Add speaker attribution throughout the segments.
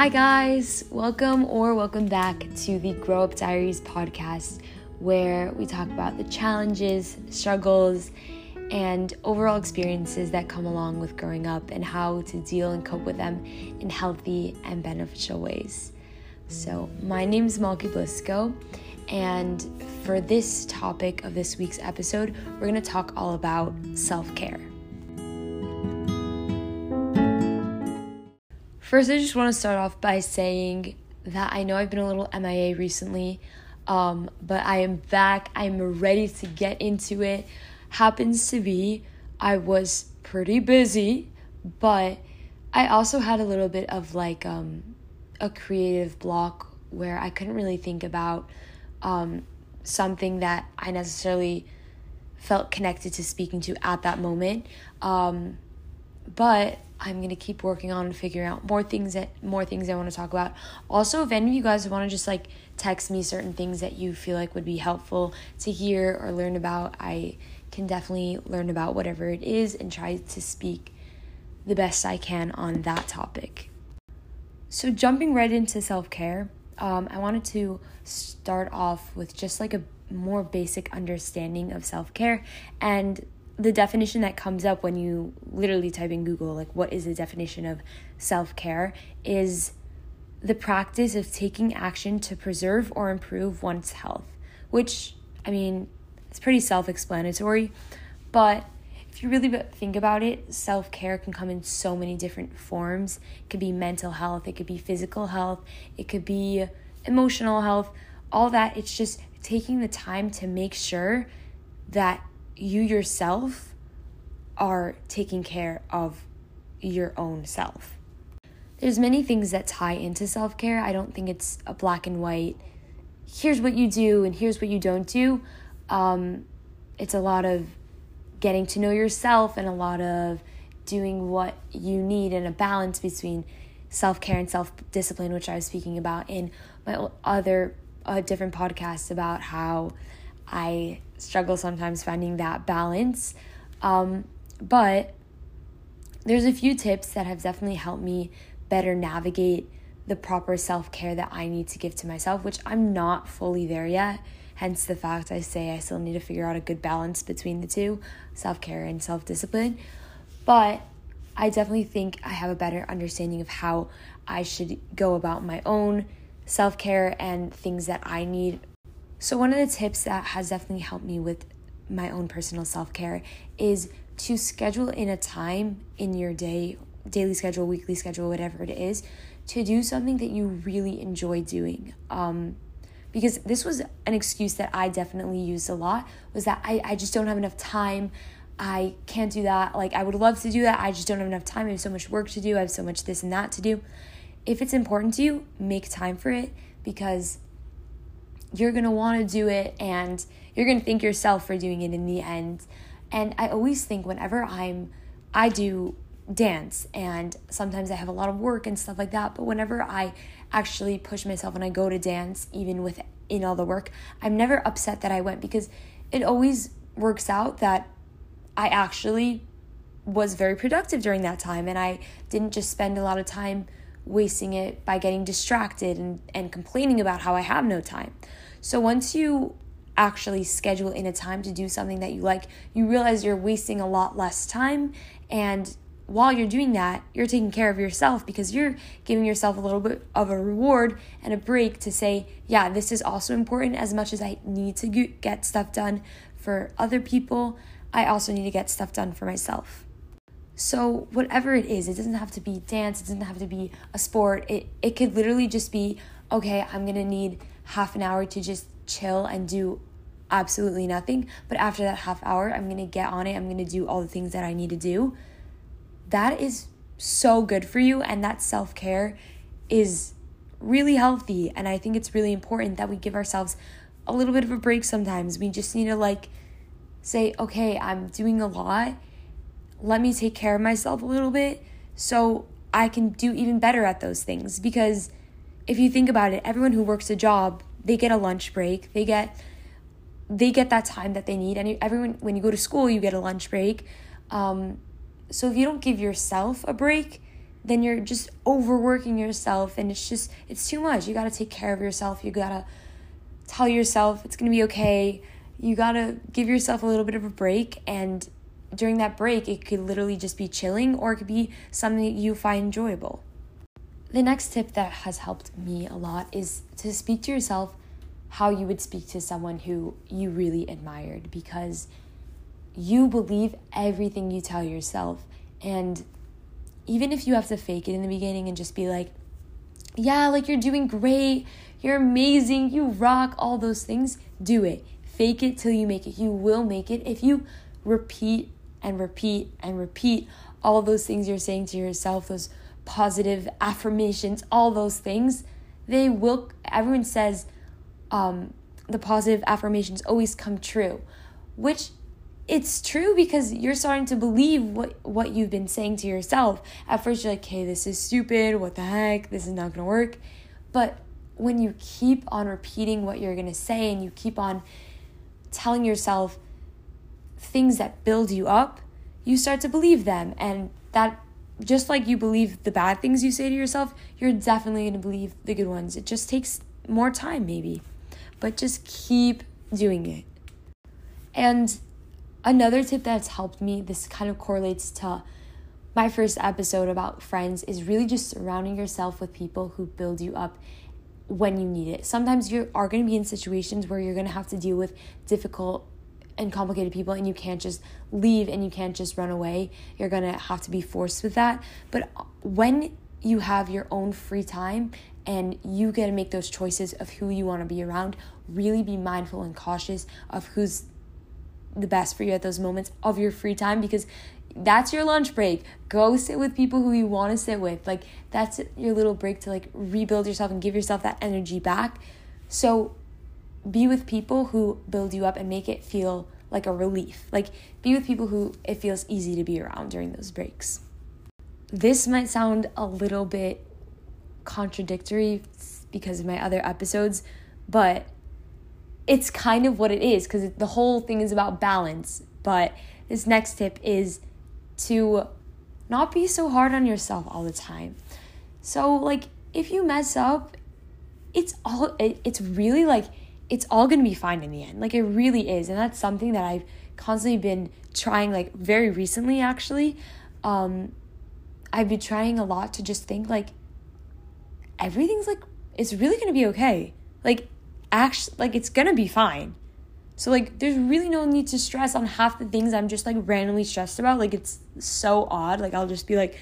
Speaker 1: Hi, guys. Welcome or welcome back to the Grow Up Diaries podcast, where we talk about the challenges, struggles, and overall experiences that come along with growing up and how to deal and cope with them in healthy and beneficial ways. So, my name is Malky Blisco, and for this topic of this week's episode, we're going to talk all about self care. First, I just want to start off by saying that I know I've been a little MIA recently, um, but I am back. I'm ready to get into it. Happens to be, I was pretty busy, but I also had a little bit of like um, a creative block where I couldn't really think about um, something that I necessarily felt connected to speaking to at that moment. Um, but I'm gonna keep working on figuring out more things that more things I want to talk about. Also, if any of you guys want to just like text me certain things that you feel like would be helpful to hear or learn about, I can definitely learn about whatever it is and try to speak the best I can on that topic. So, jumping right into self care, um, I wanted to start off with just like a more basic understanding of self care and the definition that comes up when you literally type in Google, like what is the definition of self care, is the practice of taking action to preserve or improve one's health, which, I mean, it's pretty self explanatory, but if you really think about it, self care can come in so many different forms. It could be mental health, it could be physical health, it could be emotional health, all that. It's just taking the time to make sure that you yourself are taking care of your own self. There's many things that tie into self-care. I don't think it's a black and white. Here's what you do and here's what you don't do. Um, it's a lot of getting to know yourself and a lot of doing what you need and a balance between self-care and self-discipline, which I was speaking about in my other uh, different podcasts about how I struggle sometimes finding that balance. Um, but there's a few tips that have definitely helped me better navigate the proper self care that I need to give to myself, which I'm not fully there yet. Hence the fact I say I still need to figure out a good balance between the two self care and self discipline. But I definitely think I have a better understanding of how I should go about my own self care and things that I need so, one of the tips that has definitely helped me with my own personal self care is to schedule in a time in your day, daily schedule, weekly schedule, whatever it is, to do something that you really enjoy doing. Um, because this was an excuse that I definitely used a lot was that I, I just don't have enough time. I can't do that. Like, I would love to do that. I just don't have enough time. I have so much work to do. I have so much this and that to do. If it's important to you, make time for it because you're going to want to do it and you're going to thank yourself for doing it in the end. And I always think whenever I'm I do dance and sometimes I have a lot of work and stuff like that, but whenever I actually push myself and I go to dance even with in all the work, I'm never upset that I went because it always works out that I actually was very productive during that time and I didn't just spend a lot of time wasting it by getting distracted and, and complaining about how I have no time. So once you actually schedule in a time to do something that you like, you realize you're wasting a lot less time. And while you're doing that, you're taking care of yourself because you're giving yourself a little bit of a reward and a break to say, yeah, this is also important as much as I need to get stuff done for other people. I also need to get stuff done for myself. So, whatever it is, it doesn't have to be dance, it doesn't have to be a sport. It it could literally just be, okay, I'm to need half an hour to just chill and do absolutely nothing, but after that half hour, I'm to get on it. I'm to do all the things that I need to do. That is so good for you and that self-care is really healthy and I think it's really important that we give ourselves a little bit of a break sometimes. We just need to like say, "Okay, I'm doing a lot let me take care of myself a little bit so I can do even better at those things. Because if you think about it, everyone who works a job, they get a lunch break, they get they get that time that they need and everyone when you go to school you get a lunch break um, so if you don't give yourself a break then you're just overworking yourself and it's just it's too much. You got to take care of yourself. You got to tell yourself it's to be okay. You got to give yourself a little bit of a break and during that break it could literally just be chilling or it could be something that you find enjoyable. The next tip that has helped me a lot is to speak to yourself how you would speak to someone who you really admired because you believe everything you tell yourself and even if you have to fake it in the beginning and just be like, yeah, like you're doing great, you're amazing, you rock, all those things, do it. Fake it till you make it. You will make it if you repeat and repeat and repeat all those things you're saying to yourself, those positive affirmations, all those things. They will, everyone says um, the positive affirmations always come true, which it's true because you're starting to believe what what you've been saying to yourself. At first you're like, "Hey, this is stupid. What the heck? This is not going to work." But when you keep on repeating what you're going to say and you keep on telling yourself things that build you up, you start to believe them and that just like you believe the bad things you say to yourself, you're definitely going to believe the good ones. It just takes more time maybe. But just keep doing it. And Another tip that's helped me, this kind of correlates to my first episode about friends, is really just surrounding yourself with people who build you up when you need it. Sometimes you are going to be in situations where you're going to have to deal with difficult and complicated people and you can't just leave and you can't just run away. You're going to have to be forced with that. But uh, when you have your own free time and you get to make those choices of who you want to be around, really be mindful and cautious of who's the best for you at those moments of your free time because that's your lunch break. Go sit with people who you want to sit with. Like that's your little break to like rebuild yourself and give yourself that energy back. So be with people who build you up and make it feel like a relief. Like be with people who it feels easy to be around during those breaks. This might sound a little bit contradictory because of my other episodes, but it's kind of what it is because the whole thing is about balance. But this next tip is to not be so hard on yourself all the time. So, like, if you mess up, it's all, it, it's really like, it's all gonna be fine in the end. Like, it really is. And that's something that I've constantly been trying, like, very recently, actually. Um, I've been trying a lot to just think, like, everything's like, it's really gonna be okay. Like, actually like it's gonna be fine. So like there's really no need to stress on half the things I'm just like randomly stressed about. Like it's so odd. Like I'll just be like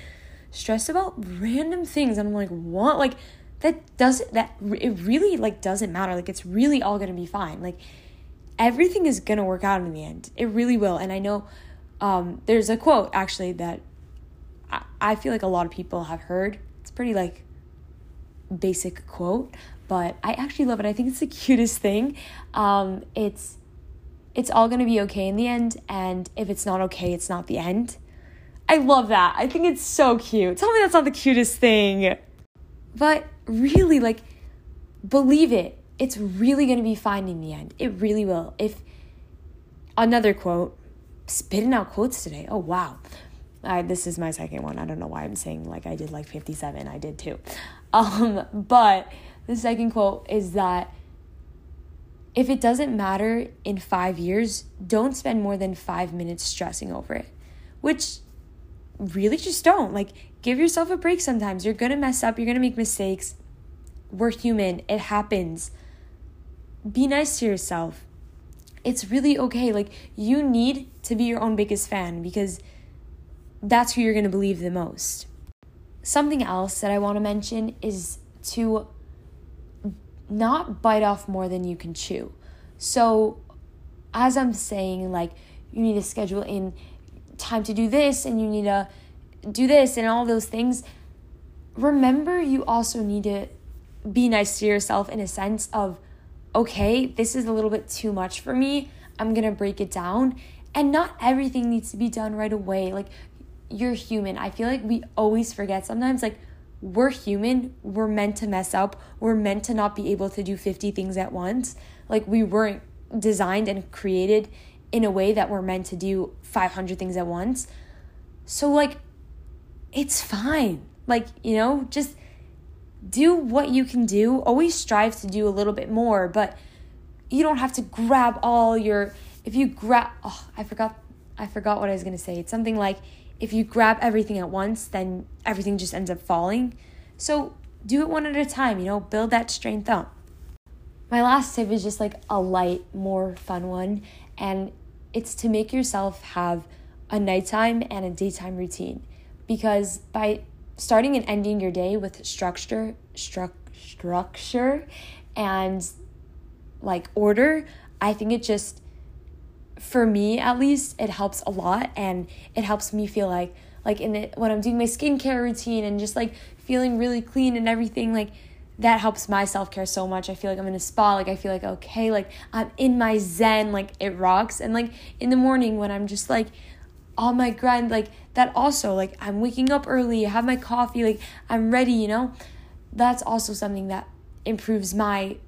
Speaker 1: stressed about random things and I'm like, what? Like that doesn't that it really like doesn't matter. Like it's really all gonna be fine. Like everything is gonna work out in the end. It really will. And I know um, there's a quote actually that I, I feel like a lot of people have heard. It's pretty like basic quote, but I actually love it. I think it's the cutest thing. Um, it's it's all gonna be okay in the end, and if it's not okay, it's not the end. I love that. I think it's so cute. Tell me that's not the cutest thing. But really, like, believe it. It's really gonna be fine in the end. It really will. If another quote, spitting out quotes today. Oh wow. I, this is my second one. I don't know why I'm saying like I did like 57. I did too. Um, but the second quote is that if it doesn't matter in five years, don't spend more than five minutes stressing over it. Which really just don't. Like, give yourself a break sometimes. You're gonna mess up, you're gonna make mistakes. We're human, it happens. Be nice to yourself. It's really okay. Like, you need to be your own biggest fan because that's who you're gonna believe the most. Something else that I wanna mention is to not bite off more than you can chew. So, as I'm saying, like, you need to schedule in time to do this and you need to do this and all those things. Remember, you also need to be nice to yourself in a sense of, okay, this is a little bit too much for me. I'm gonna break it down. And not everything needs to be done right away. Like, you're human. I feel like we always forget sometimes, like, we're human. We're meant to mess up. We're meant to not be able to do 50 things at once. Like we weren't designed and created in a way that we're meant to do 500 things at once. So, like, it's fine. Like, you know, just do what you can do. Always strive to do a little bit more, but you don't have to grab all your if you grab oh, I forgot I forgot what I was to say. It's something like if you grab everything at once, then everything just ends up falling. So, do it one at a time, you know, build that strength up. My last tip is just like a light, more fun one, and it's to make yourself have a nighttime and a daytime routine. Because by starting and ending your day with structure, stru- structure and like order, I think it just for me at least it helps a lot and it helps me feel like like in it when I'm doing my skincare routine and just like feeling really clean and everything like that helps my self-care so much. I feel like I'm in a spa, like I feel like okay, like I'm in my zen, like it rocks. And like in the morning when I'm just like on my grind, like that also, like I'm waking up early, I have my coffee, like I'm ready, you know? That's also something that improves my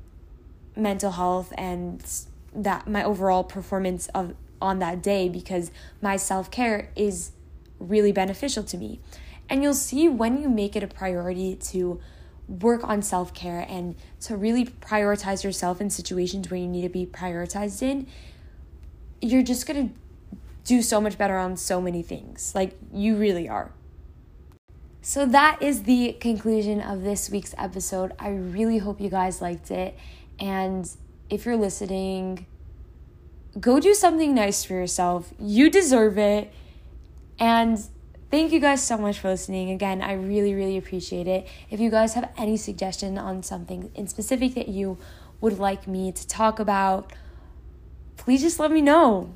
Speaker 1: mental health and that my overall performance of on that day because my self-care is really beneficial to me. And you'll see when you make it a priority to work on self-care and to really prioritize yourself in situations where you need to be prioritized in, you're just going to do so much better on so many things. Like you really are. So that is the conclusion of this week's episode. I really hope you guys liked it and if you're listening, go do something nice for yourself. You deserve it. And thank you guys so much for listening. Again, I really, really appreciate it. If you guys have any suggestion on something in specific that you would like me to talk about, please just let me know.